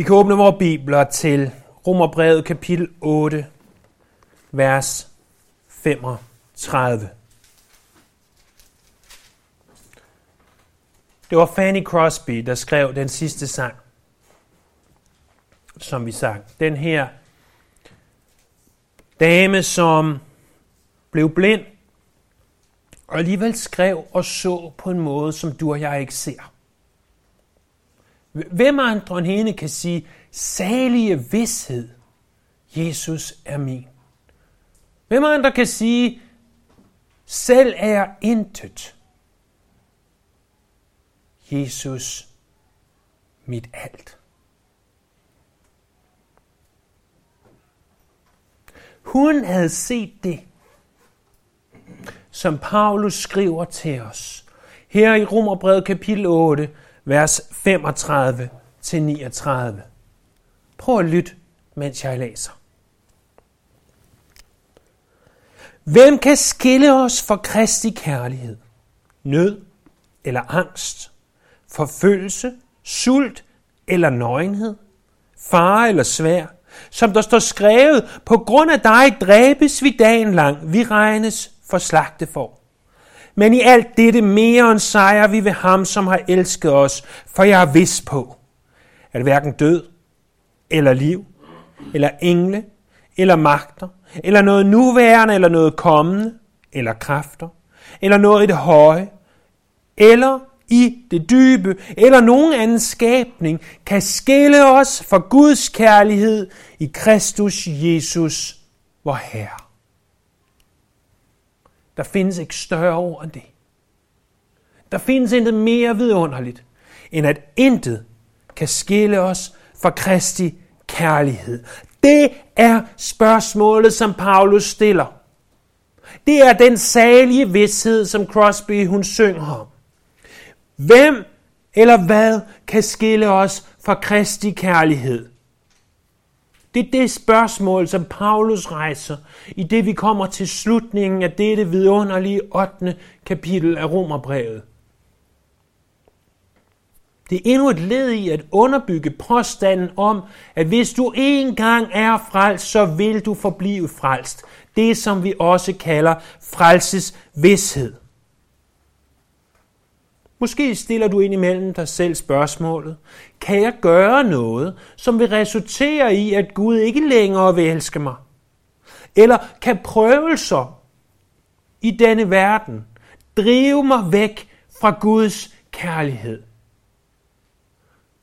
Vi kan åbne vores bibler til Romerbrevet kapitel 8, vers 35. Det var Fanny Crosby, der skrev den sidste sang, som vi sang. Den her dame, som blev blind, og alligevel skrev og så på en måde, som du og jeg ikke ser. Hvem andre end hende kan sige, salige vidshed, Jesus er min. Hvem andre kan sige, selv er jeg intet. Jesus mit alt. Hun havde set det, som Paulus skriver til os. Her i Romerbrevet kapitel 8, vers 35 til 39. Prøv at lytte, mens jeg læser. Hvem kan skille os fra Kristi kærlighed? Nød eller angst? Forfølgelse, sult eller nøgenhed? Fare eller svær? Som der står skrevet, på grund af dig dræbes vi dagen lang, vi regnes for slagte for. Men i alt dette mere end sejrer vi ved ham, som har elsket os, for jeg er vis på, at hverken død, eller liv, eller engle, eller magter, eller noget nuværende, eller noget kommende, eller kræfter, eller noget i det høje, eller i det dybe, eller nogen anden skabning, kan skille os fra Guds kærlighed i Kristus Jesus, vor Herre. Der findes ikke større ord end det. Der findes intet mere vidunderligt, end at intet kan skille os fra Kristi kærlighed. Det er spørgsmålet, som Paulus stiller. Det er den salige vidshed, som Crosby hun synger om. Hvem eller hvad kan skille os fra Kristi kærlighed? Det er det spørgsmål, som Paulus rejser, i det vi kommer til slutningen af dette vidunderlige 8. kapitel af Romerbrevet. Det er endnu et led i at underbygge påstanden om, at hvis du engang er frelst, så vil du forblive frelst. Det som vi også kalder frelses vidshed. Måske stiller du ind imellem dig selv spørgsmålet, kan jeg gøre noget, som vil resultere i, at Gud ikke længere vil elske mig? Eller kan prøvelser i denne verden drive mig væk fra Guds kærlighed?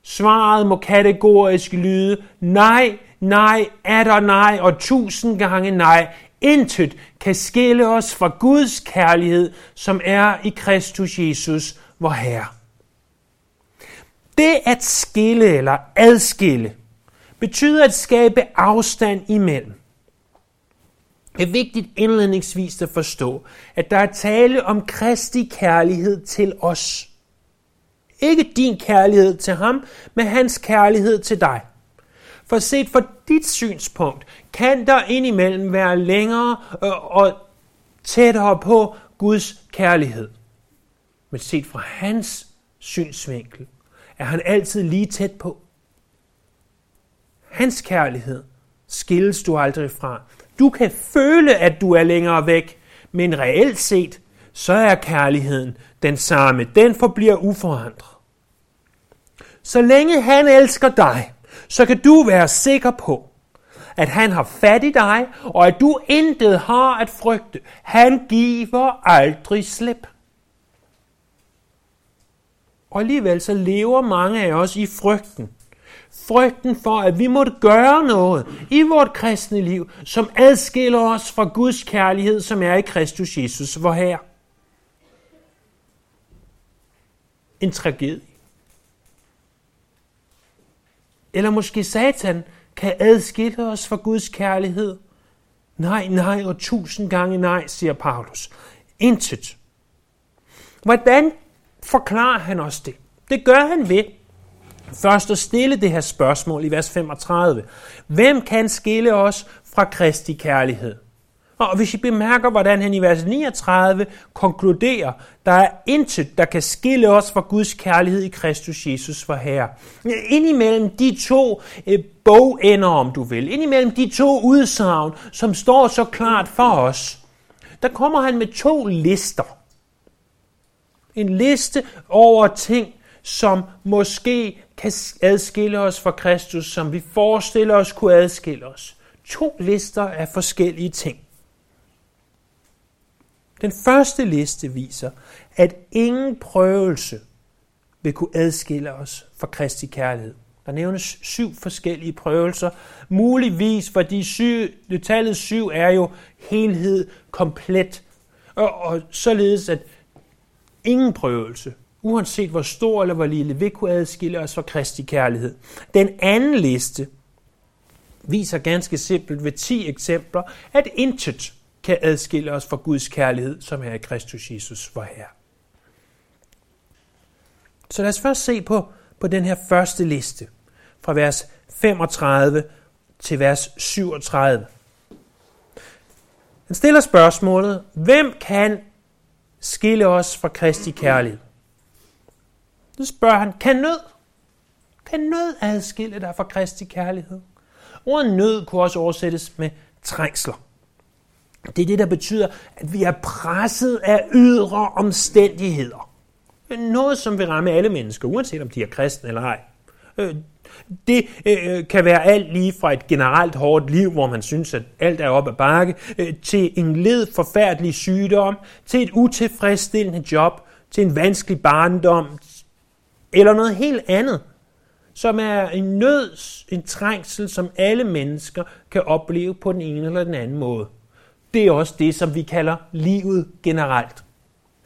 Svaret må kategorisk lyde, nej, nej, er der nej og tusind gange nej. Intet kan skille os fra Guds kærlighed, som er i Kristus Jesus, vor Herre. Det at skille eller adskille betyder at skabe afstand imellem. Det er vigtigt indledningsvis at forstå, at der er tale om Kristi kærlighed til os. Ikke din kærlighed til ham, men hans kærlighed til dig. For set fra dit synspunkt, kan der indimellem være længere øh, og tættere på Guds kærlighed. Men set fra hans synsvinkel, er han altid lige tæt på. Hans kærlighed skilles du aldrig fra. Du kan føle, at du er længere væk, men reelt set, så er kærligheden den samme. Den forbliver uforandret. Så længe han elsker dig, så kan du være sikker på, at han har fat i dig, og at du intet har at frygte. Han giver aldrig slip. Og alligevel så lever mange af os i frygten. Frygten for, at vi måtte gøre noget i vort kristne liv, som adskiller os fra Guds kærlighed, som er i Kristus Jesus, hvor her. En tragedie. Eller måske Satan kan adskille os fra Guds kærlighed. Nej, nej og tusind gange nej, siger Paulus. Intet. Hvordan forklarer han os det? Det gør han ved først at stille det her spørgsmål i vers 35. Hvem kan skille os fra Kristi kærlighed? Og hvis I bemærker, hvordan han i vers 39 konkluderer, der er intet, der kan skille os fra Guds kærlighed i Kristus Jesus for Herre. Indimellem de to eh, bogender, om du vil, indimellem de to udsagn, som står så klart for os, der kommer han med to lister. En liste over ting, som måske kan adskille os fra Kristus, som vi forestiller os kunne adskille os. To lister af forskellige ting. Den første liste viser, at ingen prøvelse vil kunne adskille os fra Kristi kærlighed. Der nævnes syv forskellige prøvelser, muligvis fordi syv, det tallet syv er jo helhed, komplet, og, og således at ingen prøvelse, uanset hvor stor eller hvor lille, vil kunne adskille os fra Kristi kærlighed. Den anden liste viser ganske simpelt ved 10 eksempler, at intet kan adskille os fra Guds kærlighed, som er i Kristus Jesus, vor Herre. Så lad os først se på, på den her første liste, fra vers 35 til vers 37. Han stiller spørgsmålet, hvem kan skille os fra Kristi kærlighed? Nu spørger han, kan nød? Kan nød adskille dig fra Kristi kærlighed? Ordet nød kunne også oversættes med trængsler. Det er det, der betyder, at vi er presset af ydre omstændigheder. Noget, som vil ramme alle mennesker, uanset om de er kristne eller ej. Øh, det øh, øh, kan være alt lige fra et generelt hårdt liv, hvor man synes, at alt er op ad bakke, øh, til en led forfærdelig sygdom, til et utilfredsstillende job, til en vanskelig barndom, eller noget helt andet, som er en nød, en trængsel, som alle mennesker kan opleve på den ene eller den anden måde det er også det, som vi kalder livet generelt.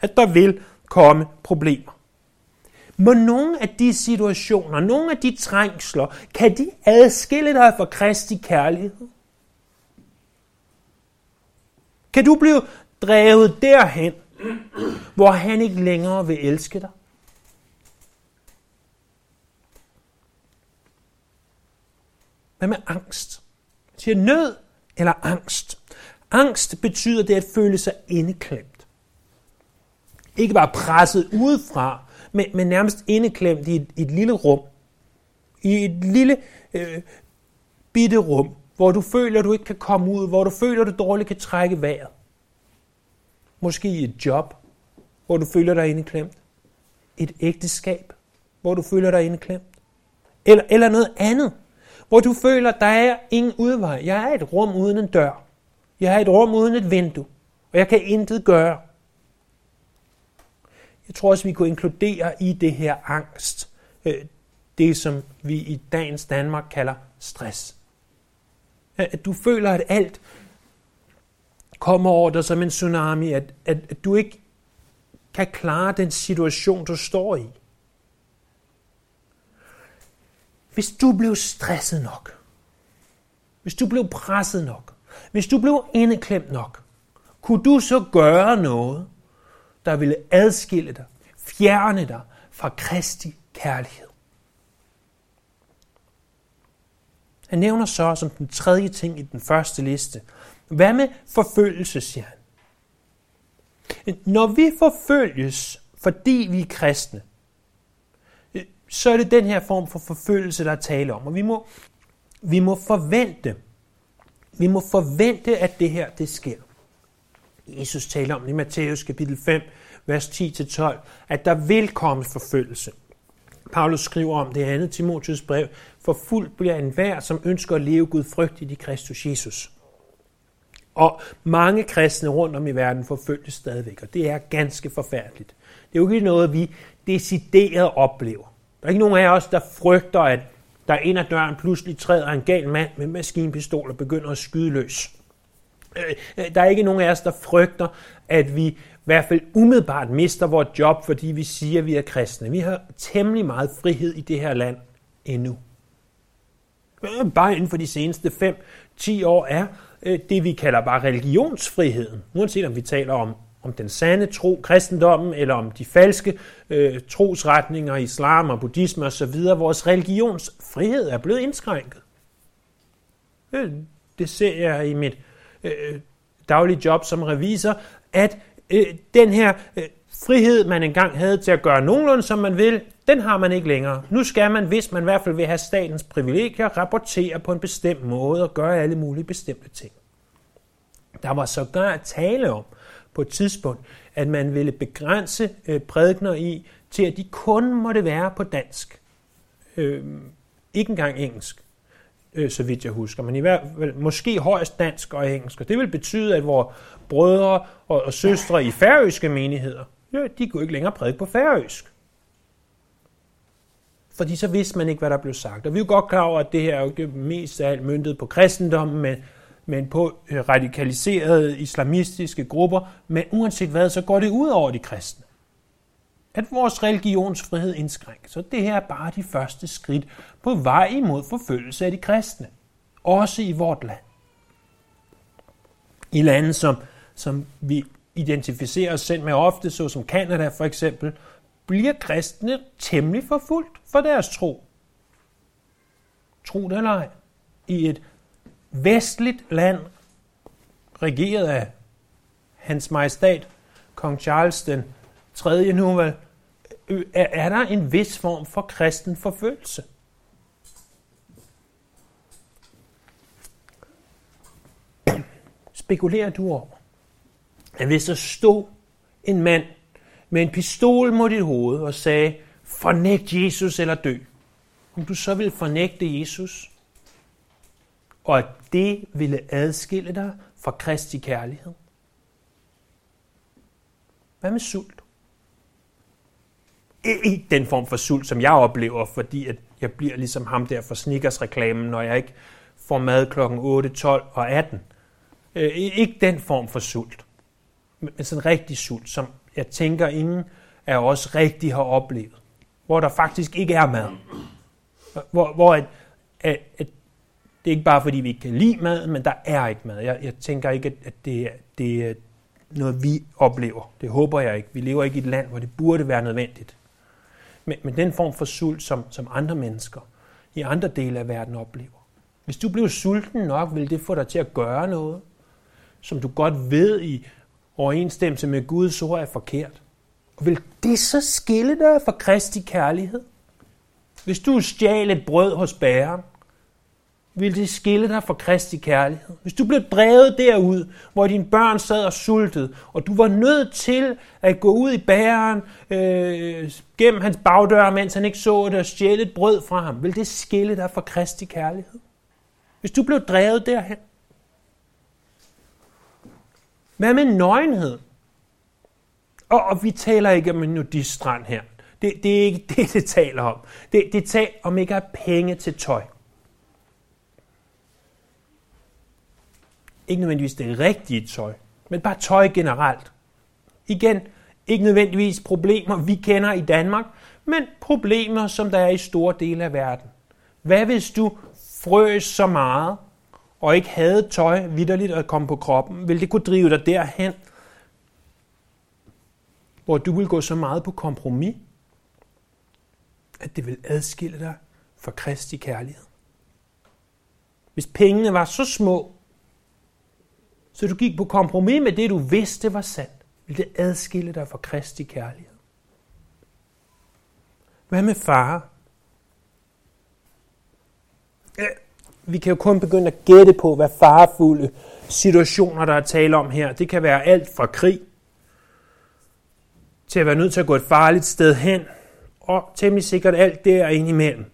At der vil komme problemer. Må nogle af de situationer, nogle af de trængsler, kan de adskille dig fra Kristi kærlighed? Kan du blive drevet derhen, hvor han ikke længere vil elske dig? Hvad med angst? Til nød eller angst? Angst betyder det at føle sig indeklemt. Ikke bare presset udefra, men, men nærmest indeklemt i et, et lille rum. I et lille øh, bitte rum, hvor du føler, du ikke kan komme ud, hvor du føler, du dårligt kan trække vejret. Måske i et job, hvor du føler dig indeklemt. Et ægteskab, hvor du føler dig indeklemt. Eller, eller noget andet, hvor du føler, der er ingen udvej. Jeg er et rum uden en dør. Jeg har et rum uden et vindue, og jeg kan intet gøre. Jeg tror også, vi kunne inkludere i det her angst, øh, det som vi i dagens Danmark kalder stress. At du føler, at alt kommer over dig som en tsunami, at, at, at du ikke kan klare den situation, du står i. Hvis du blev stresset nok, hvis du blev presset nok, hvis du blev indeklemt nok, kunne du så gøre noget, der ville adskille dig, fjerne dig fra Kristi kærlighed? Han nævner så som den tredje ting i den første liste. Hvad med forfølgelse, siger han? Når vi forfølges, fordi vi er kristne, så er det den her form for forfølgelse, der er tale om. Og vi må, vi må forvente, vi må forvente, at det her det sker. Jesus taler om det i Matthæus kapitel 5, vers 10-12, at der vil komme forfølgelse. Paulus skriver om det andet Timotius brev, for fuldt bliver enhver, som ønsker at leve Gud frygtigt i Kristus Jesus. Og mange kristne rundt om i verden forfølges stadigvæk, og det er ganske forfærdeligt. Det er jo ikke noget, vi decideret oplever. Der er ikke nogen af os, der frygter, at der ind ad døren pludselig træder en gal mand med maskinpistol og begynder at skyde løs. Øh, øh, der er ikke nogen af os, der frygter, at vi i hvert fald umiddelbart mister vores job, fordi vi siger, at vi er kristne. Vi har temmelig meget frihed i det her land endnu. Øh, bare inden for de seneste 5-10 år er det, vi kalder bare religionsfriheden, uanset om vi taler om om den sande tro, kristendommen, eller om de falske øh, trosretninger, islam og buddhisme osv., vores religionsfrihed er blevet indskrænket. Det ser jeg i mit, øh, daglige job som revisor, at øh, den her øh, frihed, man engang havde til at gøre nogenlunde, som man vil, den har man ikke længere. Nu skal man, hvis man i hvert fald vil have statens privilegier, rapportere på en bestemt måde og gøre alle mulige bestemte ting. Der var sågar tale om på et tidspunkt, at man ville begrænse øh, prædikner i, til at de kun måtte være på dansk. Øh, ikke engang engelsk, øh, så vidt jeg husker, men i hvert fald måske højst dansk og engelsk. Og det vil betyde, at vores brødre og, og søstre i færøske menigheder, ja, de kunne ikke længere prædike på færøsk. Fordi så vidste man ikke, hvad der blev sagt. Og vi er jo godt klar over, at det her er jo mest af alt myndet på kristendommen, men, men på øh, radikaliserede islamistiske grupper. Men uanset hvad, så går det ud over de kristne at vores religionsfrihed indskrænkes. Så det her er bare de første skridt på vej imod forfølgelse af de kristne. Også i vort land. I lande, som, som vi identificerer os selv med ofte, såsom Kanada for eksempel, bliver kristne temmelig forfulgt for deres tro. Tro det eller ej. I et vestligt land, regeret af hans majestat, kong Charles den tredje nu vel, øh, er der en vis form for kristen forfølgelse. Spekulerer du over, at hvis der stod en mand med en pistol mod dit hoved og sagde, fornægt Jesus eller dø, om du så ville fornægte Jesus, og at det ville adskille dig fra Kristi kærlighed? Hvad med sult? Ikke den form for sult, som jeg oplever, fordi at jeg bliver ligesom ham der for Snickers-reklamen, når jeg ikke får mad klokken 8, 12 og 18. Øh, ikke den form for sult, men sådan en rigtig sult, som jeg tænker, ingen af os rigtig har oplevet. Hvor der faktisk ikke er mad. Hvor, hvor at, at, at det er ikke bare fordi, vi ikke kan lide mad, men der er ikke mad. Jeg, jeg tænker ikke, at det, det er noget, vi oplever. Det håber jeg ikke. Vi lever ikke i et land, hvor det burde være nødvendigt med, med den form for sult, som, som andre mennesker i andre dele af verden oplever. Hvis du bliver sulten nok, vil det få dig til at gøre noget, som du godt ved i overensstemmelse med Guds ord er forkert. Og vil det så skille dig fra Kristi kærlighed? Hvis du stjal et brød hos bæren, vil det skille dig fra Kristi kærlighed. Hvis du blev drevet derud, hvor dine børn sad og sultede, og du var nødt til at gå ud i bæren øh, gennem hans bagdør, mens han ikke så det, og stjæle et brød fra ham, vil det skille dig fra Kristi kærlighed? Hvis du blev drevet derhen? Hvad med nøgenhed? Og, og vi taler ikke om en nudiststrand her. Det, det er ikke det, det taler om. Det, det taler om ikke at have penge til tøj. Ikke nødvendigvis det rigtige tøj, men bare tøj generelt. Igen, ikke nødvendigvis problemer, vi kender i Danmark, men problemer, som der er i store dele af verden. Hvad hvis du frøs så meget, og ikke havde tøj vidderligt at komme på kroppen? Vil det kunne drive dig derhen, hvor du vil gå så meget på kompromis, at det vil adskille dig fra Kristi kærlighed? Hvis pengene var så små, så du gik på kompromis med det, du vidste var sandt, vil det adskille dig fra Kristi kærlighed. Hvad med far? Ja, vi kan jo kun begynde at gætte på, hvad farefulde situationer, der er tale om her. Det kan være alt fra krig, til at være nødt til at gå et farligt sted hen, og temmelig sikkert alt der indimellem.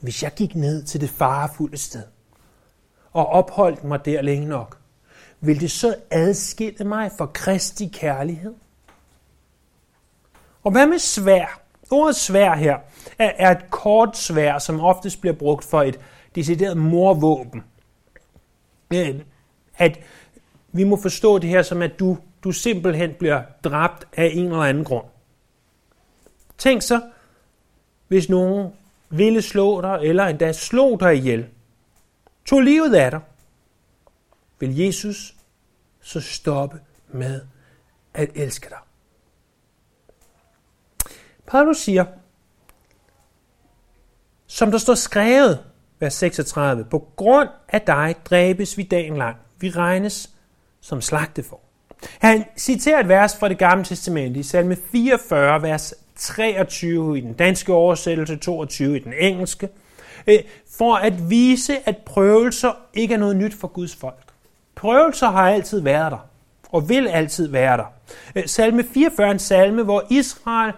Hvis jeg gik ned til det farefulde sted, og opholdt mig der længe nok, vil det så adskille mig fra Kristi kærlighed? Og hvad med svær? Ordet svær her er et kort svær, som oftest bliver brugt for et decideret morvåben. Øh, at vi må forstå det her som, at du, du simpelthen bliver dræbt af en eller anden grund. Tænk så, hvis nogen ville slå dig, eller endda slå dig ihjel, tog livet af dig, vil Jesus så stoppe med at elske dig. Paulus siger, som der står skrevet, vers 36, på grund af dig dræbes vi dagen lang. Vi regnes som slagtefor. Han citerer et vers fra det gamle testamente i salme 44, vers 23 i den danske oversættelse, 22 i den engelske, Øh, for at vise, at prøvelser ikke er noget nyt for Guds folk. Prøvelser har altid været der, og vil altid være der. Øh, salme 44 er en salme, hvor Israel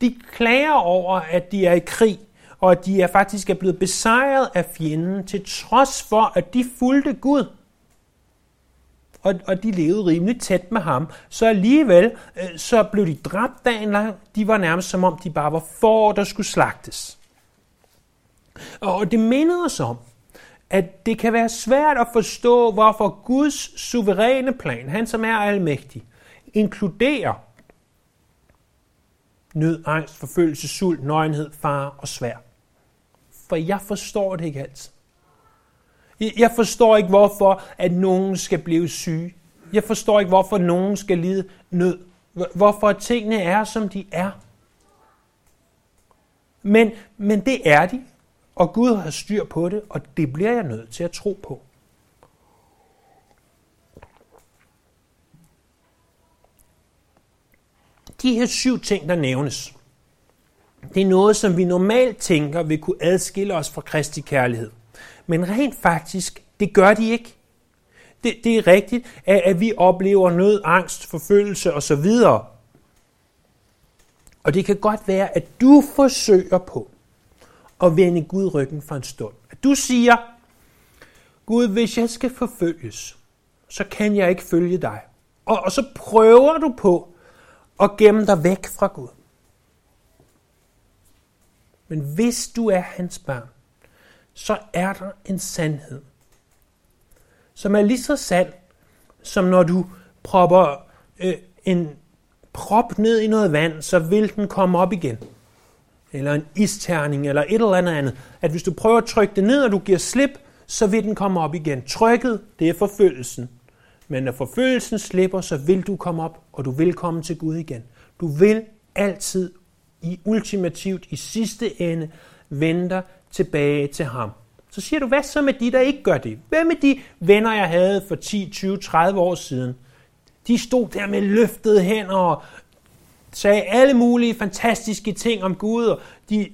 de klager over, at de er i krig, og at de er faktisk er blevet besejret af fjenden, til trods for, at de fulgte Gud og, og de levede rimelig tæt med ham. Så alligevel, øh, så blev de dræbt dagen lang. De var nærmest som om, de bare var for, der skulle slagtes. Og det minder os om, at det kan være svært at forstå, hvorfor Guds suveræne plan, han som er almægtig, inkluderer nød, angst, forfølgelse, sult, nøgenhed, fare og svær. For jeg forstår det ikke altid. Jeg forstår ikke, hvorfor at nogen skal blive syge. Jeg forstår ikke, hvorfor nogen skal lide nød. Hvorfor tingene er, som de er. Men, men det er de, og Gud har styr på det, og det bliver jeg nødt til at tro på. De her syv ting, der nævnes, det er noget, som vi normalt tænker vil kunne adskille os fra Kristi kærlighed. Men rent faktisk, det gør de ikke. Det, det er rigtigt, at, at vi oplever nød, angst, forfølgelse osv. Og det kan godt være, at du forsøger på at vende Gud ryggen for en stund. At du siger, Gud, hvis jeg skal forfølges, så kan jeg ikke følge dig. Og, og så prøver du på at gemme dig væk fra Gud. Men hvis du er hans barn, så er der en sandhed, som er lige så sand, som når du propper øh, en prop ned i noget vand, så vil den komme op igen. Eller en isterning, eller et eller andet andet. At hvis du prøver at trykke det ned, og du giver slip, så vil den komme op igen. Trykket, det er forfølgelsen. Men når forfølgelsen slipper, så vil du komme op, og du vil komme til Gud igen. Du vil altid i ultimativt, i sidste ende, vende dig tilbage til ham. Så siger du, hvad så med de, der ikke gør det? Hvad med de venner, jeg havde for 10, 20, 30 år siden? De stod der med løftede hænder og sagde alle mulige fantastiske ting om Gud, og de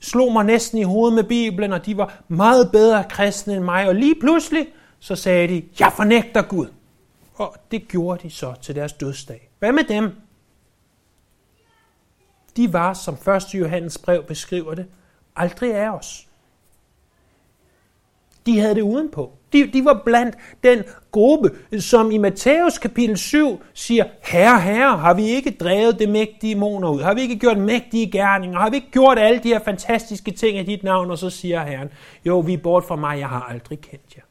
slog mig næsten i hovedet med Bibelen, og de var meget bedre kristne end mig, og lige pludselig så sagde de, jeg fornægter Gud. Og det gjorde de så til deres dødsdag. Hvad med dem? De var, som 1. Johannes brev beskriver det, aldrig af os. De havde det udenpå. De, de var blandt den gruppe, som i Matthæus kapitel 7 siger, Herre, herre, har vi ikke drevet det mægtige moner ud? Har vi ikke gjort mægtige gerninger? Har vi ikke gjort alle de her fantastiske ting i dit navn? Og så siger Herren, jo, vi er bort fra mig, jeg har aldrig kendt jer.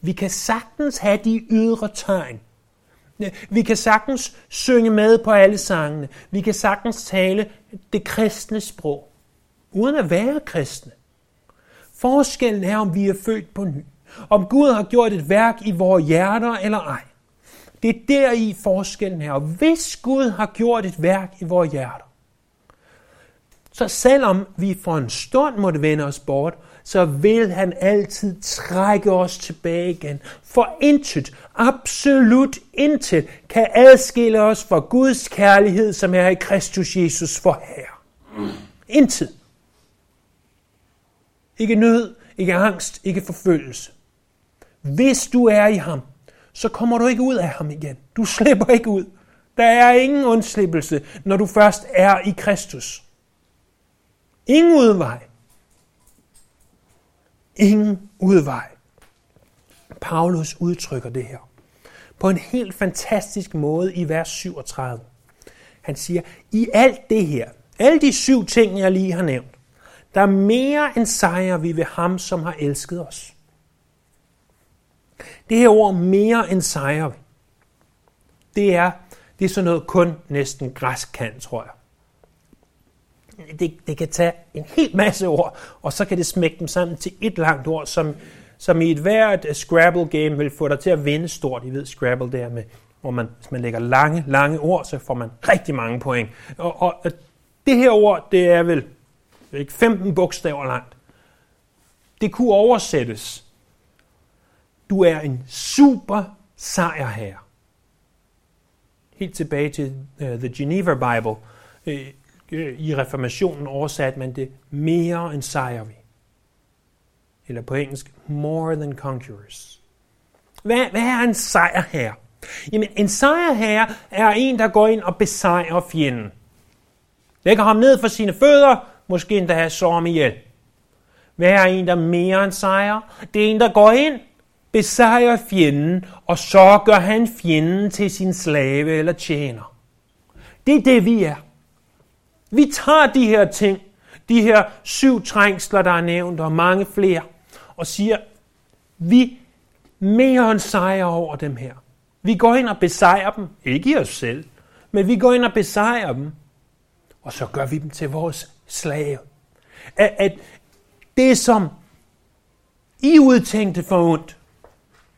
Vi kan sagtens have de ydre tegn. Vi kan sagtens synge med på alle sangene. Vi kan sagtens tale det kristne sprog, uden at være kristne. Forskellen er, om vi er født på ny. Om Gud har gjort et værk i vores hjerter eller ej. Det er der i forskellen her. Og hvis Gud har gjort et værk i vores hjerter, så selvom vi for en stund måtte vende os bort, så vil han altid trække os tilbage igen. For intet, absolut intet, kan adskille os fra Guds kærlighed, som er i Kristus Jesus for her. Intet. Ikke nød, ikke angst, ikke forfølgelse. Hvis du er i ham, så kommer du ikke ud af ham igen. Du slipper ikke ud. Der er ingen undslippelse, når du først er i Kristus. Ingen udvej. Ingen udvej. Paulus udtrykker det her på en helt fantastisk måde i vers 37. Han siger, i alt det her, alle de syv ting, jeg lige har nævnt, der er mere end sejr vi ved ham, som har elsket os. Det her ord, mere end sejre, det er, det er sådan noget kun næsten græsk kan, tror jeg. Det, det kan tage en hel masse ord, og så kan det smække dem sammen til et langt ord, som, som i et hvert Scrabble-game vil få dig til at vinde stort. I ved, Scrabble der med, hvor man, hvis man lægger lange, lange ord, så får man rigtig mange point. Og, og det her ord, det er vel ikke 15 bogstaver langt. Det kunne oversættes. Du er en super sejrherre. helt tilbage til uh, The Geneva Bible, uh, i reformationen oversat man det mere end sejrer vi. Eller på engelsk, more than conquerors. Hvad, hvad er en sejr her? Jamen, en sejr her er en, der går ind og besejrer fjenden. Lægger ham ned for sine fødder, måske endda sår ham ihjel. Hvad er en, der er mere end sejr? Det er en, der går ind, besejrer fjenden, og så gør han fjenden til sin slave eller tjener. Det er det, vi er. Vi tager de her ting, de her syv trængsler, der er nævnt, og mange flere, og siger, vi mere end sejrer over dem her. Vi går ind og besejrer dem, ikke i os selv, men vi går ind og besejrer dem, og så gør vi dem til vores slave. At, at det, som I udtænkte for ondt,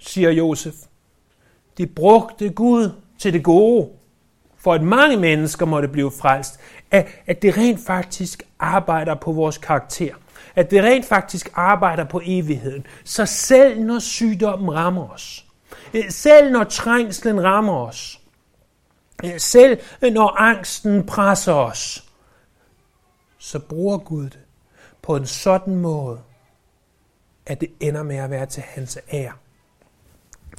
siger Josef, de brugte Gud til det gode, for at mange mennesker måtte blive frelst, at, at det rent faktisk arbejder på vores karakter. At det rent faktisk arbejder på evigheden. Så selv når sygdommen rammer os, øh, selv når trængslen rammer os, øh, selv øh, når angsten presser os, så bruger Gud det på en sådan måde, at det ender med at være til hans ære.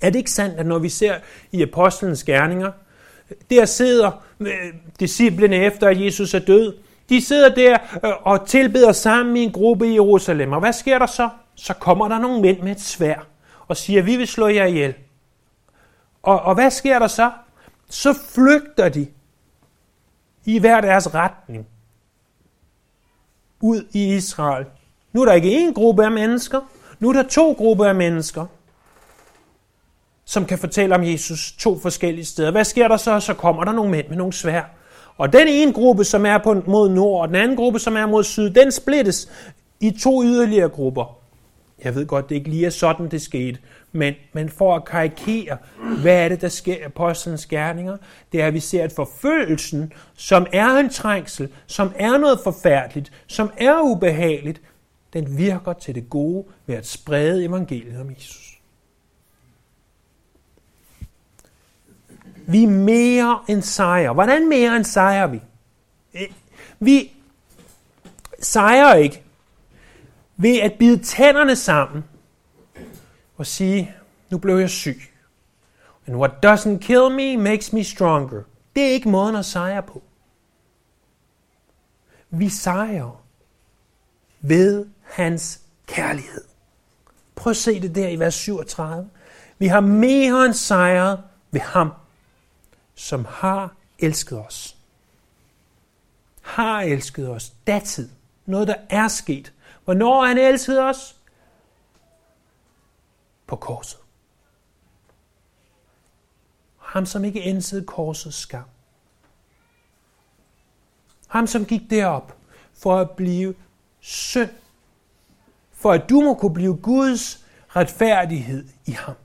Er det ikke sandt, at når vi ser i apostlenes gerninger, der sidder øh, disciplene efter, at Jesus er død, de sidder der øh, og tilbeder sammen i en gruppe i Jerusalem. Og hvad sker der så? Så kommer der nogle mænd med et svær og siger, vi vil slå jer ihjel. Og, og hvad sker der så? Så flygter de i hver deres retning ud i Israel. Nu er der ikke én gruppe af mennesker, nu er der to grupper af mennesker, som kan fortælle om Jesus to forskellige steder. Hvad sker der så? Så kommer der nogle mænd med nogle svær. Og den ene gruppe, som er på, mod nord, og den anden gruppe, som er mod syd, den splittes i to yderligere grupper. Jeg ved godt, det ikke lige er sådan, det skete. Men, men for at karikere, hvad er det, der sker i apostlenes gerninger? Det er, at vi ser, at forfølgelsen, som er en trængsel, som er noget forfærdeligt, som er ubehageligt, den virker til det gode ved at sprede evangeliet om Jesus. Vi er mere end sejre. Hvordan mere end sejrer vi? Eh, vi sejrer ikke ved at bide tænderne sammen og sige, nu blev jeg syg. And what doesn't kill me makes me stronger. Det er ikke måden at sejre på. Vi sejrer ved hans kærlighed. Prøv at se det der i vers 37. Vi har mere end sejret ved ham, som har elsket os. Har elsket os. Datid. Noget, der er sket. Hvornår han elskede os? På korset. Ham, som ikke ensede korsets skam. Ham, som gik derop for at blive synd. For at du må kunne blive Guds retfærdighed i ham.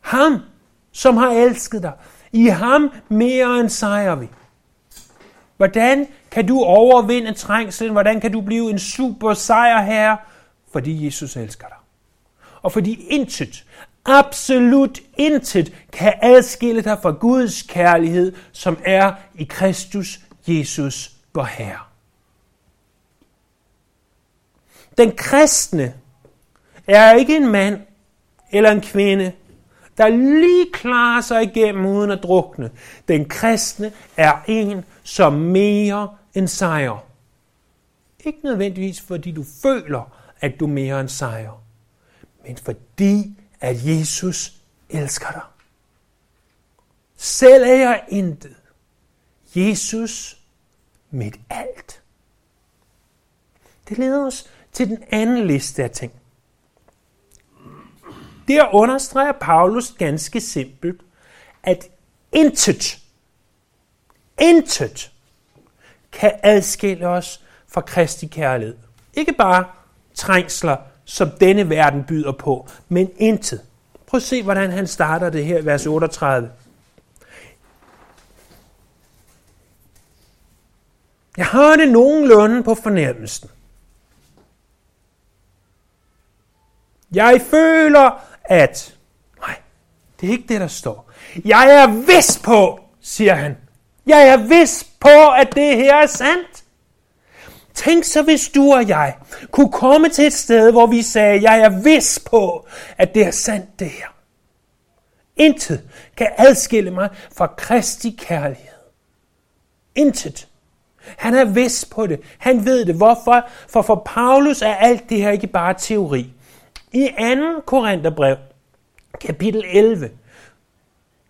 Ham, som har elsket dig. I ham mere end sejrer vi. Hvordan kan du overvinde trængslen? Hvordan kan du blive en super sejrherre? Fordi Jesus elsker dig. Og fordi intet, absolut intet, kan adskille dig fra Guds kærlighed, som er i Kristus Jesus, vor Herre. Den kristne er ikke en mand eller en kvinde, der lige klarer sig igennem uden at drukne. Den kristne er en, som mere end sejrer. Ikke nødvendigvis fordi du føler, at du mere end sejrer, men fordi at Jesus elsker dig. Selv er jeg intet. Jesus mit alt. Det leder os til den anden liste af ting. Der understreger Paulus ganske simpelt, at intet, intet kan adskille os fra Kristi kærlighed. Ikke bare trængsler, som denne verden byder på, men intet. Prøv at se, hvordan han starter det her i vers 38. Jeg har det nogenlunde på fornemmelsen. Jeg føler, at nej, Det er ikke det, der står. Jeg er vis på, siger han. Jeg er vis på, at det her er sandt. Tænk så, hvis du og jeg kunne komme til et sted, hvor vi sagde, jeg er vis på, at det er sandt det her. Intet kan adskille mig fra Kristi kærlighed. Intet. Han er vis på det. Han ved det. Hvorfor? For for Paulus er alt det her ikke bare teori. I 2. Korintherbrev, kapitel 11,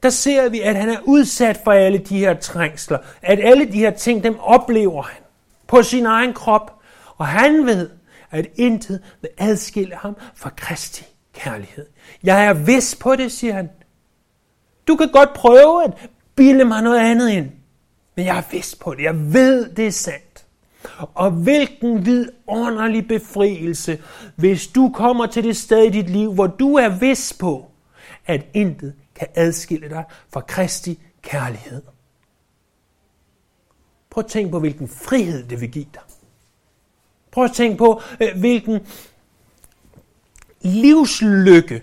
der ser vi, at han er udsat for alle de her trængsler. At alle de her ting, dem oplever han på sin egen krop. Og han ved, at intet vil adskille ham fra Kristi kærlighed. Jeg er vis på det, siger han. Du kan godt prøve at bilde mig noget andet ind. Men jeg er vis på det. Jeg ved, det er sandt. Og hvilken vidunderlig befrielse, hvis du kommer til det sted i dit liv, hvor du er vis på, at intet kan adskille dig fra Kristi kærlighed. Prøv at tænke på, hvilken frihed det vil give dig. Prøv at tænke på, øh, hvilken livslykke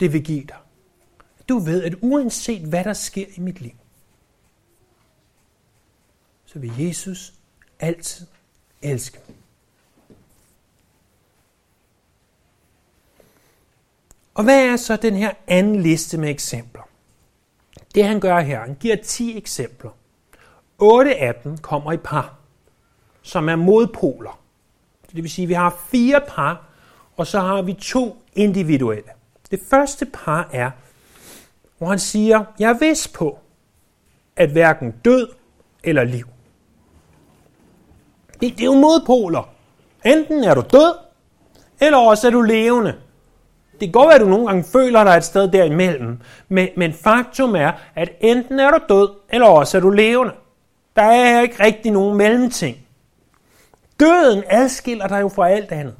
det vil give dig. Du ved, at uanset hvad der sker i mit liv, så vil Jesus altid elske. Og hvad er så den her anden liste med eksempler? Det han gør her, han giver 10 eksempler. 8 af dem kommer i par, som er modpoler. Det vil sige, at vi har fire par, og så har vi to individuelle. Det første par er, hvor han siger, jeg er vist på, at hverken død eller liv. Det, det er jo modpoler. Enten er du død, eller også er du levende. Det kan godt være, at du nogle gange føler dig et sted derimellem, men, men faktum er, at enten er du død, eller også er du levende. Der er ikke rigtig nogen mellemting. Døden adskiller dig jo fra alt andet.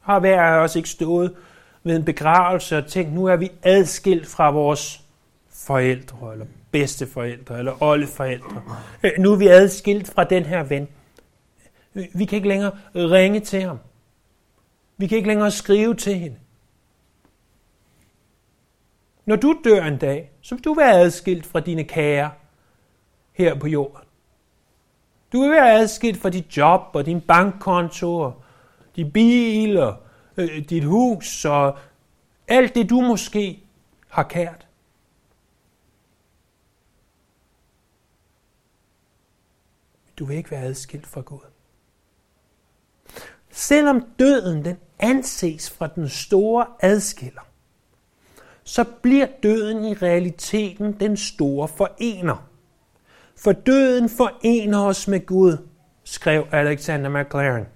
Har hver af os ikke stået ved en begravelse og tænkt, nu er vi adskilt fra vores forældre, eller bedsteforældre, eller oldeforældre. Øh, nu er vi adskilt fra den her ven. Vi kan ikke længere ringe til ham. Vi kan ikke længere skrive til hende. Når du dør en dag, så vil du være adskilt fra dine kære her på jorden. Du vil være adskilt fra dit job og din bankkonto og din bil og øh, dit hus og alt det, du måske har kært. Du vil ikke være adskilt fra Gud. Selvom døden den anses fra den store adskiller, så bliver døden i realiteten den store forener. For døden forener os med Gud, skrev Alexander McLaren.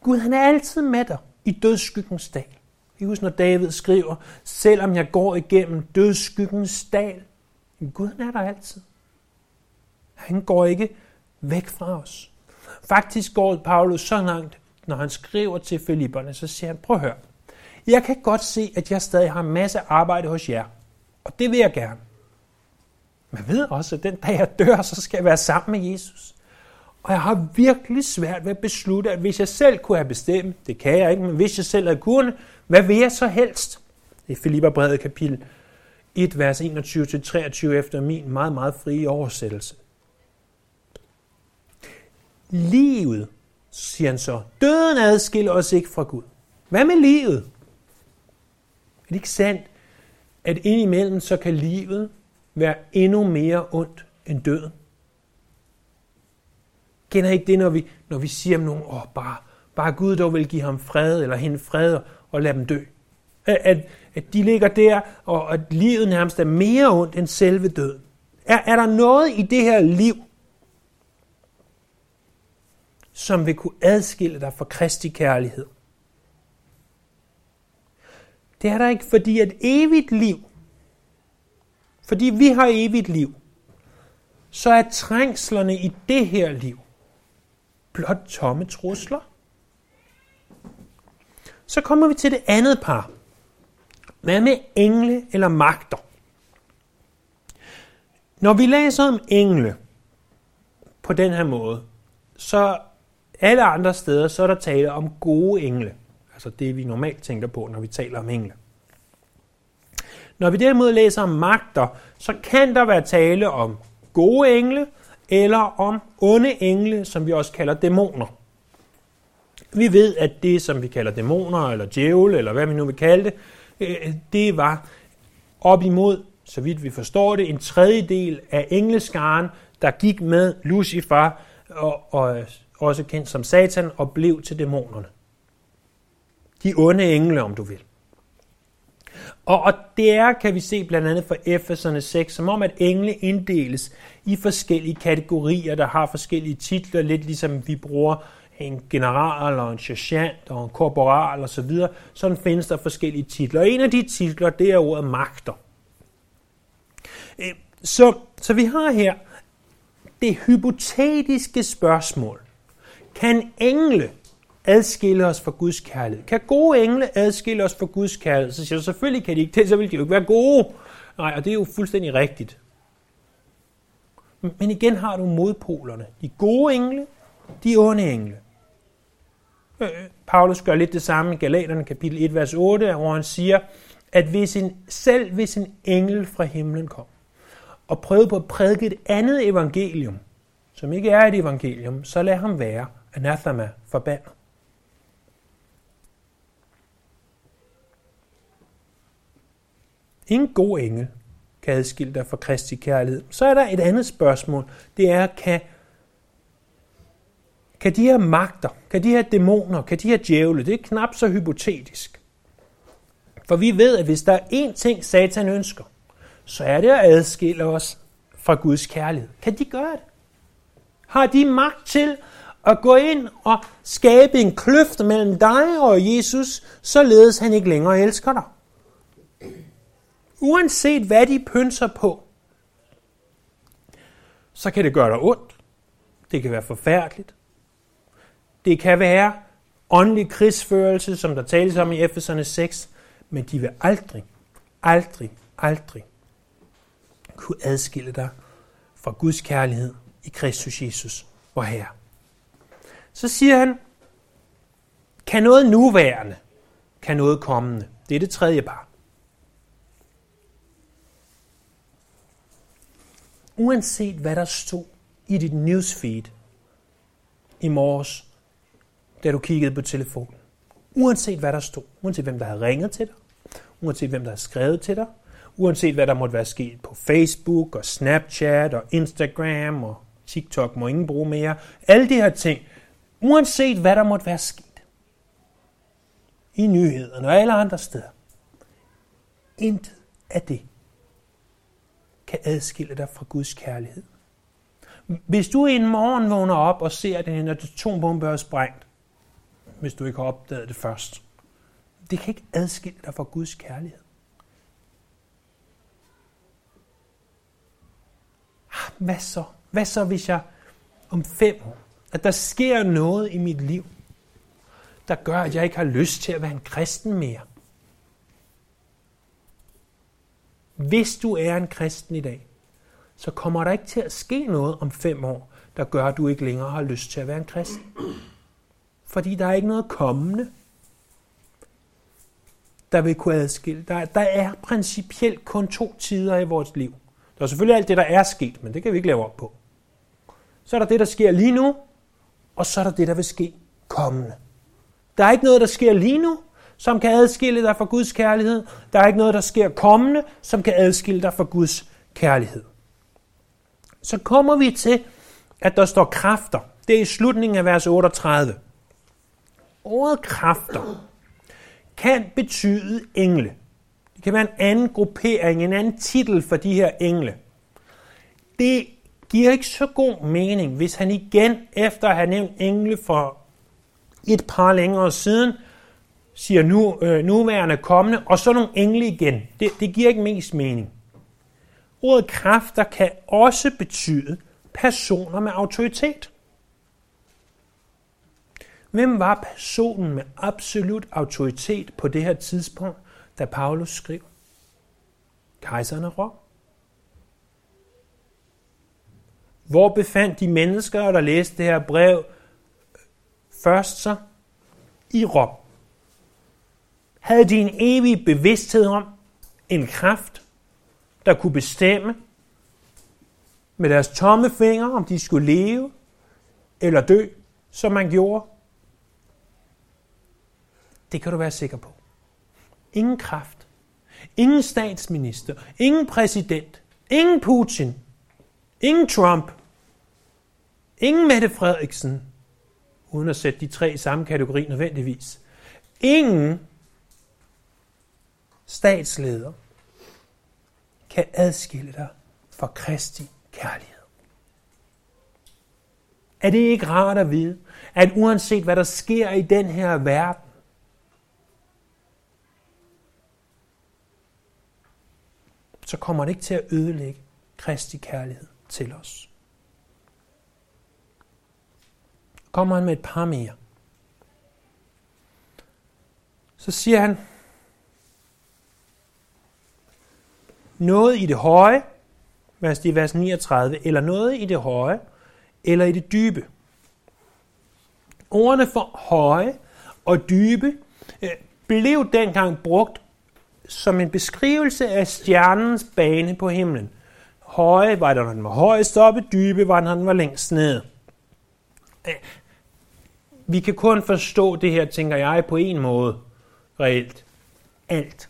Gud han er altid med dig i dødsskyggens dal. Jeg husker, når David skriver, selvom jeg går igennem dødsskyggens dal, Gud han er der altid. Han går ikke væk fra os. Faktisk går Paulus så langt, når han skriver til Filipperne, så siger han, prøv at høre, jeg kan godt se, at jeg stadig har en masse arbejde hos jer, og det vil jeg gerne. Men jeg ved også, at den dag jeg dør, så skal jeg være sammen med Jesus. Og jeg har virkelig svært ved at beslutte, at hvis jeg selv kunne have bestemt, det kan jeg ikke, men hvis jeg selv havde kunnet, hvad vil jeg så helst? I Filipperbrevet kapitel 1, vers 21-23 efter min meget, meget frie oversættelse. Livet, siger han så. Døden adskiller os ikke fra Gud. Hvad med livet? Er det ikke sandt, at indimellem så kan livet være endnu mere ondt end døden? Kender I ikke det, når vi, når vi siger om nogen, åh, oh, bare, bare Gud dog vil give ham fred, eller hende fred, og lade dem dø? At, at, at de ligger der, og at livet nærmest er mere ondt end selve døden. Er, er der noget i det her liv, som vil kunne adskille dig fra Kristi kærlighed? Det er der ikke, fordi at evigt liv, fordi vi har evigt liv, så er trængslerne i det her liv blot tomme trusler. Så kommer vi til det andet par. Hvad med engle eller magter? Når vi læser om engle på den her måde, så alle andre steder, så er der tale om gode engle. Altså det, vi normalt tænker på, når vi taler om engle. Når vi derimod læser om magter, så kan der være tale om gode engle, eller om onde engle, som vi også kalder dæmoner. Vi ved, at det, som vi kalder dæmoner, eller djævel, eller hvad vi nu vil kalde det, øh, det var op imod, så vidt vi forstår det, en tredjedel af engleskaren, der gik med Lucifer, og, og også kendt som Satan, og blev til dæmonerne. De onde engle, om du vil. Og, og det er, kan vi se blandt andet for Efeserne 6, som om at engle inddeles i forskellige kategorier, der har forskellige titler, lidt ligesom vi bruger en general og en sergeant og en korporal osv. Så videre. Sådan findes der forskellige titler. Og en af de titler, det er ordet magter. Øh, så, så vi har her det hypotetiske spørgsmål. Kan engle adskille os fra Guds kærlighed? Kan gode engle adskille os fra Guds kærlighed? Så siger du, selvfølgelig kan de ikke det, så vil de jo ikke være gode. Nej, og det er jo fuldstændig rigtigt. Men igen har du modpolerne. De gode engle, de onde engle. Øh, Paulus gør lidt det samme i Galaterne kapitel 1, vers 8, hvor han siger, at hvis en, selv hvis en engel fra himlen kom og prøvede på at prædike et andet evangelium, som ikke er et evangelium, så lad ham være anathema forbandet. Ingen god engel kan adskille dig fra Kristi kærlighed. Så er der et andet spørgsmål. Det er, kan, kan de her magter, kan de her dæmoner, kan de her djævle, det er knap så hypotetisk. For vi ved, at hvis der er én ting, Satan ønsker, så er det at adskille os fra Guds kærlighed. Kan de gøre det? Har de magt til at gå ind og skabe en kløft mellem dig og Jesus, således han ikke længere elsker dig? Uanset hvad de pynser på, så kan det gøre dig ondt. Det kan være forfærdeligt. Det kan være åndelig krigsførelse, som der tales om i Efeserne 6, men de vil aldrig, aldrig, aldrig kunne adskille dig fra Guds kærlighed i Kristus Jesus, vor Herre. Så siger han, kan noget nuværende, kan noget kommende. Det er det tredje par. Uanset hvad der stod i dit newsfeed i morges, da du kiggede på telefonen. Uanset hvad der stod. Uanset hvem der havde ringet til dig. Uanset hvem der havde skrevet til dig. Uanset hvad der måtte være sket på Facebook og Snapchat og Instagram og TikTok må ingen bruge mere. Alle de her ting. Uanset hvad der måtte være sket. I nyhederne og alle andre steder. Intet af det kan adskille dig fra Guds kærlighed. Hvis du en morgen vågner op og ser, at en atombombe er sprængt, hvis du ikke har opdaget det først, det kan ikke adskille dig fra Guds kærlighed. Ah, hvad så? Hvad så, hvis jeg om fem år, at der sker noget i mit liv, der gør, at jeg ikke har lyst til at være en kristen mere? Hvis du er en kristen i dag, så kommer der ikke til at ske noget om fem år, der gør, at du ikke længere har lyst til at være en kristen. Fordi der er ikke noget kommende, der vil kunne adskille. Der, der er principielt kun to tider i vores liv. Der er selvfølgelig alt det, der er sket, men det kan vi ikke lave op på. Så er der det, der sker lige nu, og så er der det, der vil ske kommende. Der er ikke noget, der sker lige nu, som kan adskille dig fra Guds kærlighed. Der er ikke noget, der sker kommende, som kan adskille dig fra Guds kærlighed. Så kommer vi til, at der står kræfter. Det er i slutningen af vers 38. Ordet kræfter kan betyde engle. Det kan være en anden gruppering, en anden titel for de her engle. Det giver ikke så god mening, hvis han igen, efter at have nævnt engle for et par længere siden, siger nu, øh, nuværende kommende, og så nogle engle igen. Det, det giver ikke mest mening. Ordet kræfter kan også betyde personer med autoritet. Hvem var personen med absolut autoritet på det her tidspunkt, da Paulus skrev? Kejseren af Rom. Hvor befandt de mennesker, der læste det her brev først så? I Rom. Havde de en evig bevidsthed om en kraft, der kunne bestemme med deres tomme fingre, om de skulle leve eller dø, som man gjorde? Det kan du være sikker på. Ingen kraft. Ingen statsminister. Ingen præsident. Ingen Putin. Ingen Trump. Ingen Mette Frederiksen. Uden at sætte de tre i samme kategori nødvendigvis. Ingen statsleder kan adskille dig fra Kristi kærlighed. Er det ikke rart at vide, at uanset hvad der sker i den her verden, så kommer det ikke til at ødelægge Kristi kærlighed til os. Kommer han med et par mere. Så siger han, noget i det høje, vers i vers 39, eller noget i det høje, eller i det dybe. Ordene for høje og dybe øh, blev dengang brugt som en beskrivelse af stjernens bane på himlen. Høje var det, når den var højst oppe, dybe var det, når den var længst nede. Vi kan kun forstå det her, tænker jeg, på en måde reelt. Alt.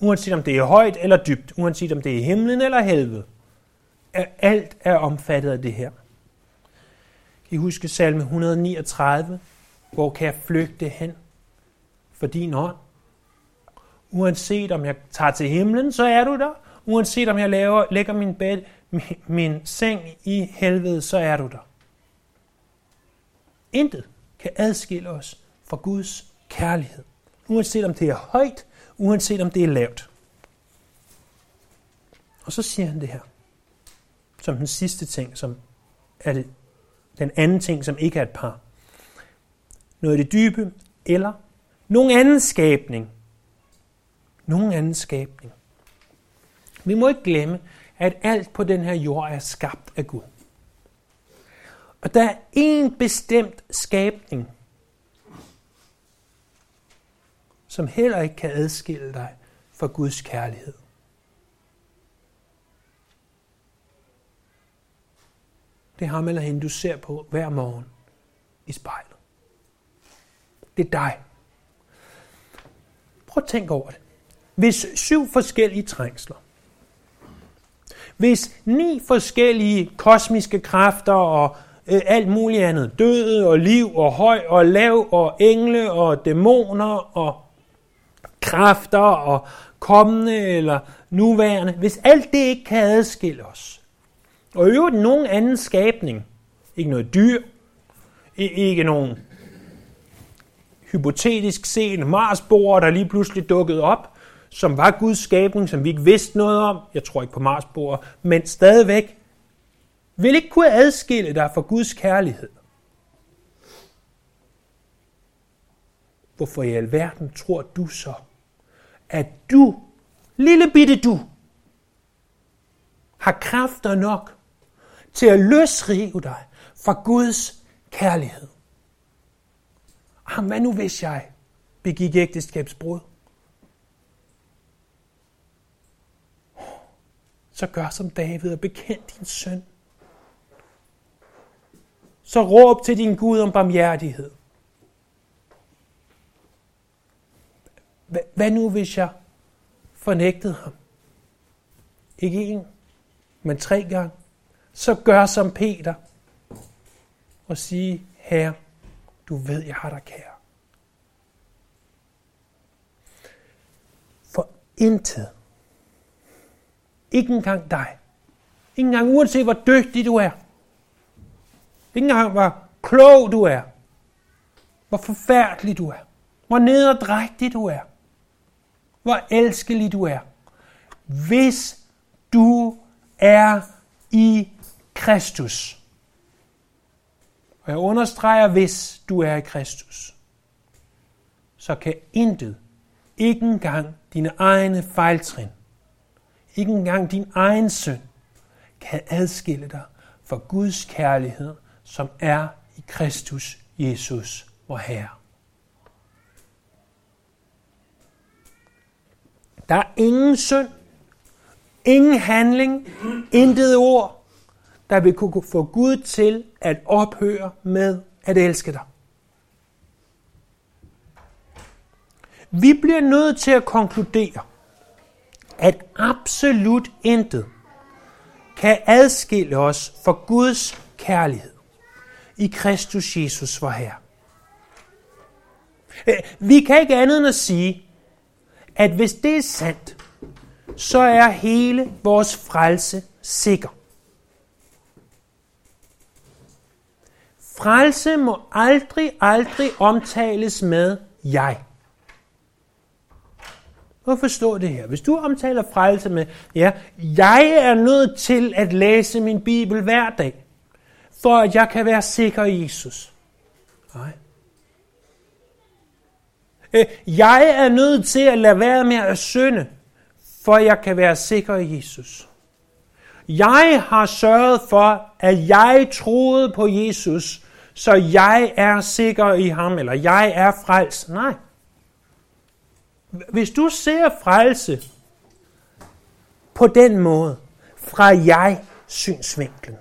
Uanset om det er højt eller dybt, uanset om det er himlen eller helvede. Alt er omfattet af det her. Kan I huske salme 139? Hvor kan jeg flygte hen for din ånd? Uanset om jeg tager til himlen, så er du der. Uanset om jeg laver, lægger min, bed, min, min seng i helvede, så er du der. Intet kan adskille os fra Guds kærlighed. Uanset om det er højt, uanset om det er lavt. Og så siger han det her, som den sidste ting, som er det, den anden ting, som ikke er et par. Noget af det dybe, eller nogen anden skabning. Nogen anden skabning. Vi må ikke glemme, at alt på den her jord er skabt af Gud. Og der er en bestemt skabning, som heller ikke kan adskille dig fra Guds kærlighed. Det er ham eller hende, du ser på hver morgen i spejlet. Det er dig. Prøv at tænke over det. Hvis syv forskellige trængsler, hvis ni forskellige kosmiske kræfter og øh, alt muligt andet, død og liv og høj og lav og engle og dæmoner og kræfter og kommende eller nuværende, hvis alt det ikke kan adskille os, og i øvrigt nogen anden skabning, ikke noget dyr, ikke nogen hypotetisk set Marsboer, der lige pludselig dukkede op, som var Guds skabning, som vi ikke vidste noget om. Jeg tror ikke på Marsboer, men stadigvæk vil ikke kunne adskille dig fra Guds kærlighed. Hvorfor i alverden tror du så, at du, lille bitte du, har kræfter nok til at løsrive dig fra Guds kærlighed? Ah, hvad nu hvis jeg begik ægteskabsbrud? Så gør som David og bekend din søn. Så råb til din Gud om barmhjertighed. Hvad nu, hvis jeg fornægtede ham? Ikke en, men tre gange. Så gør som Peter og sige, Herre, du ved, jeg har dig kær. For intet, ikke engang dig, ikke engang uanset hvor dygtig du er, ikke engang hvor klog du er, hvor forfærdelig du er, hvor nederdrægtig du er, hvor elskelig du er. Hvis du er i Kristus. Og jeg understreger, hvis du er i Kristus, så kan intet, ikke engang dine egne fejltrin, ikke engang din egen søn, kan adskille dig fra Guds kærlighed, som er i Kristus Jesus, vor Herre. Der er ingen synd, ingen handling, intet ord, der vil kunne få Gud til at ophøre med at elske dig. Vi bliver nødt til at konkludere, at absolut intet kan adskille os fra Guds kærlighed i Kristus Jesus vor Herre. Øh, vi kan ikke andet end at sige, at hvis det er sandt, så er hele vores frelse sikker. Frelse må aldrig, aldrig omtales med jeg at forstå det her. Hvis du omtaler frelse med, ja, jeg er nødt til at læse min Bibel hver dag, for at jeg kan være sikker i Jesus. Nej. Øh, jeg er nødt til at lade være med at synde, for at jeg kan være sikker i Jesus. Jeg har sørget for, at jeg troede på Jesus, så jeg er sikker i ham, eller jeg er frelst. Nej. Hvis du ser frelse på den måde, fra jeg synsvinklen,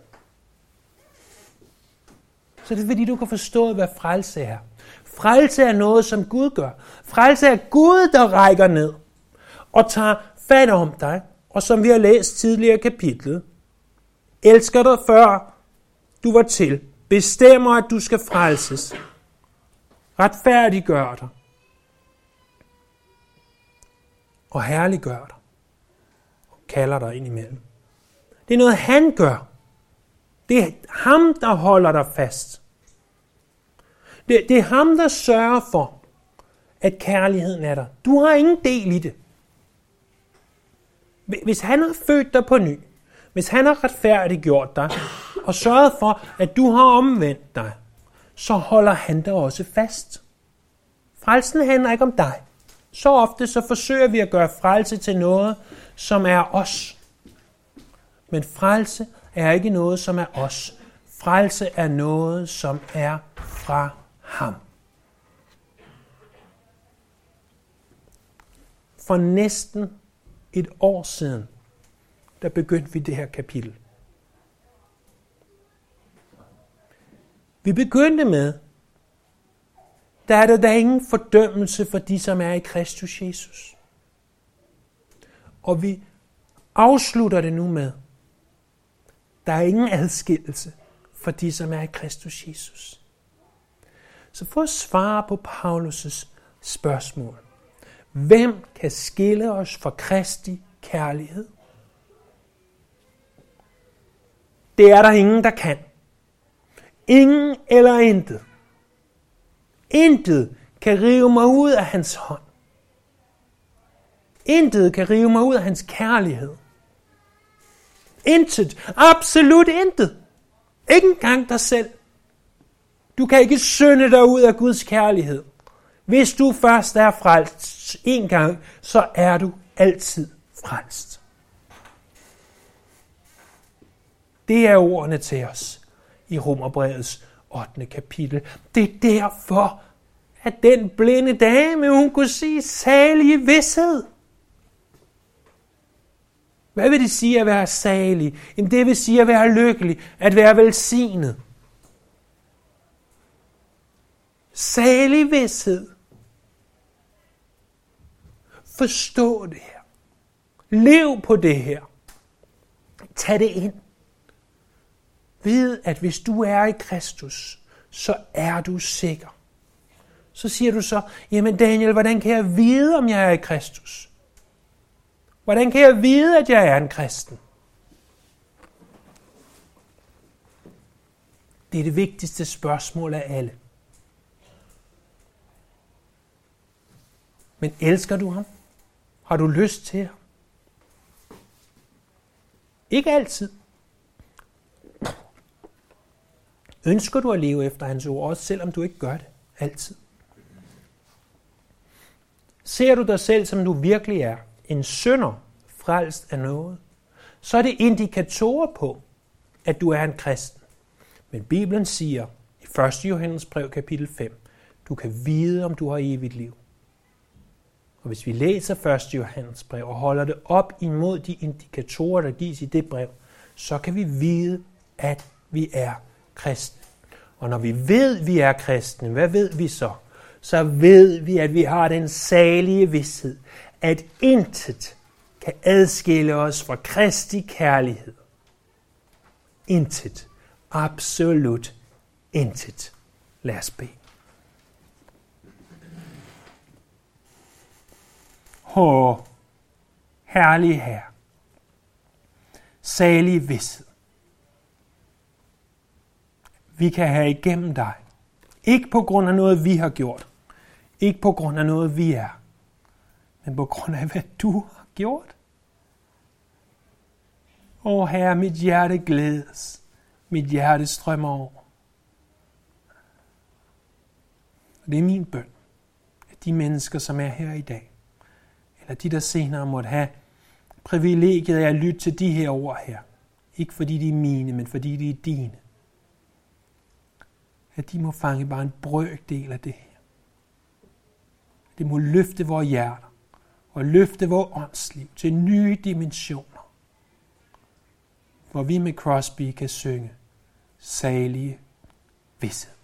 så det er fordi, du kan forstå, hvad frelse er. Frelse er noget, som Gud gør. Frelse er Gud, der rækker ned og tager fat om dig, og som vi har læst tidligere i kapitlet, elsker dig før du var til, bestemmer, at du skal frelses, retfærdiggør dig, og herliggør dig, og kalder dig ind imellem. Det er noget, han gør. Det er ham, der holder dig fast. Det, det er ham, der sørger for, at kærligheden er der. Du har ingen del i det. Hvis han har født dig på ny, hvis han har retfærdiggjort dig, og sørget for, at du har omvendt dig, så holder han dig også fast. Frelsen handler ikke om dig. Så ofte så forsøger vi at gøre frelse til noget, som er os. Men frelse er ikke noget, som er os. Frelse er noget, som er fra ham. For næsten et år siden, der begyndte vi det her kapitel. Vi begyndte med, der er der, da ingen fordømmelse for de, som er i Kristus Jesus. Og vi afslutter det nu med, der er ingen adskillelse for de, som er i Kristus Jesus. Så for at svare på Paulus' spørgsmål. Hvem kan skille os fra Kristi kærlighed? Det er der ingen, der kan. Ingen eller intet. Intet kan rive mig ud af hans hånd. Intet kan rive mig ud af hans kærlighed. Intet. Absolut intet. Ikke engang dig selv. Du kan ikke synde dig ud af Guds kærlighed. Hvis du først er frelst en gang, så er du altid frelst. Det er ordene til os i Romerbrevets 8. kapitel. Det er derfor, at den blinde dame, hun kunne sige salig vidshed. Hvad vil det sige at være salig? Jamen det vil sige at være lykkelig, at være velsignet. Salig vidshed. Forstå det her. Lev på det her. Tag det ind. Ved, at hvis du er i Kristus, så er du sikker. Så siger du så, jamen Daniel, hvordan kan jeg vide, om jeg er i Kristus? Hvordan kan jeg vide, at jeg er en kristen? Det er det vigtigste spørgsmål af alle. Men elsker du ham? Har du lyst til ham? Ikke altid. Ønsker du at leve efter hans ord, også selvom du ikke gør det altid? Ser du dig selv, som du virkelig er, en sønder, frelst af noget, så er det indikatorer på, at du er en kristen. Men Bibelen siger i 1. Johannes brev kapitel 5, du kan vide, om du har evigt liv. Og hvis vi læser 1. Johannes brev og holder det op imod de indikatorer, der gives i det brev, så kan vi vide, at vi er kristne. Og når vi ved, vi er kristne, hvad ved vi så? Så ved vi, at vi har den salige vidshed, at intet kan adskille os fra Kristi kærlighed. Intet. Absolut intet. Lad os bede. Åh, herlig herre, Salig vidshed, vi kan have igennem dig. Ikke på grund af noget, vi har gjort. Ikke på grund af noget, vi er. Men på grund af, hvad du har gjort. Åh herre, mit hjerte glædes. Mit hjerte strømmer over. Det er min bøn, at de mennesker, som er her i dag, eller de, der senere måtte have privilegiet af at lytte til de her ord her. Ikke fordi de er mine, men fordi de er dine. At de må fange bare en brøkdel af det her. Det må løfte vores hjerter og løfte vores åndsliv til nye dimensioner, hvor vi med Crosby kan synge salige vidshed.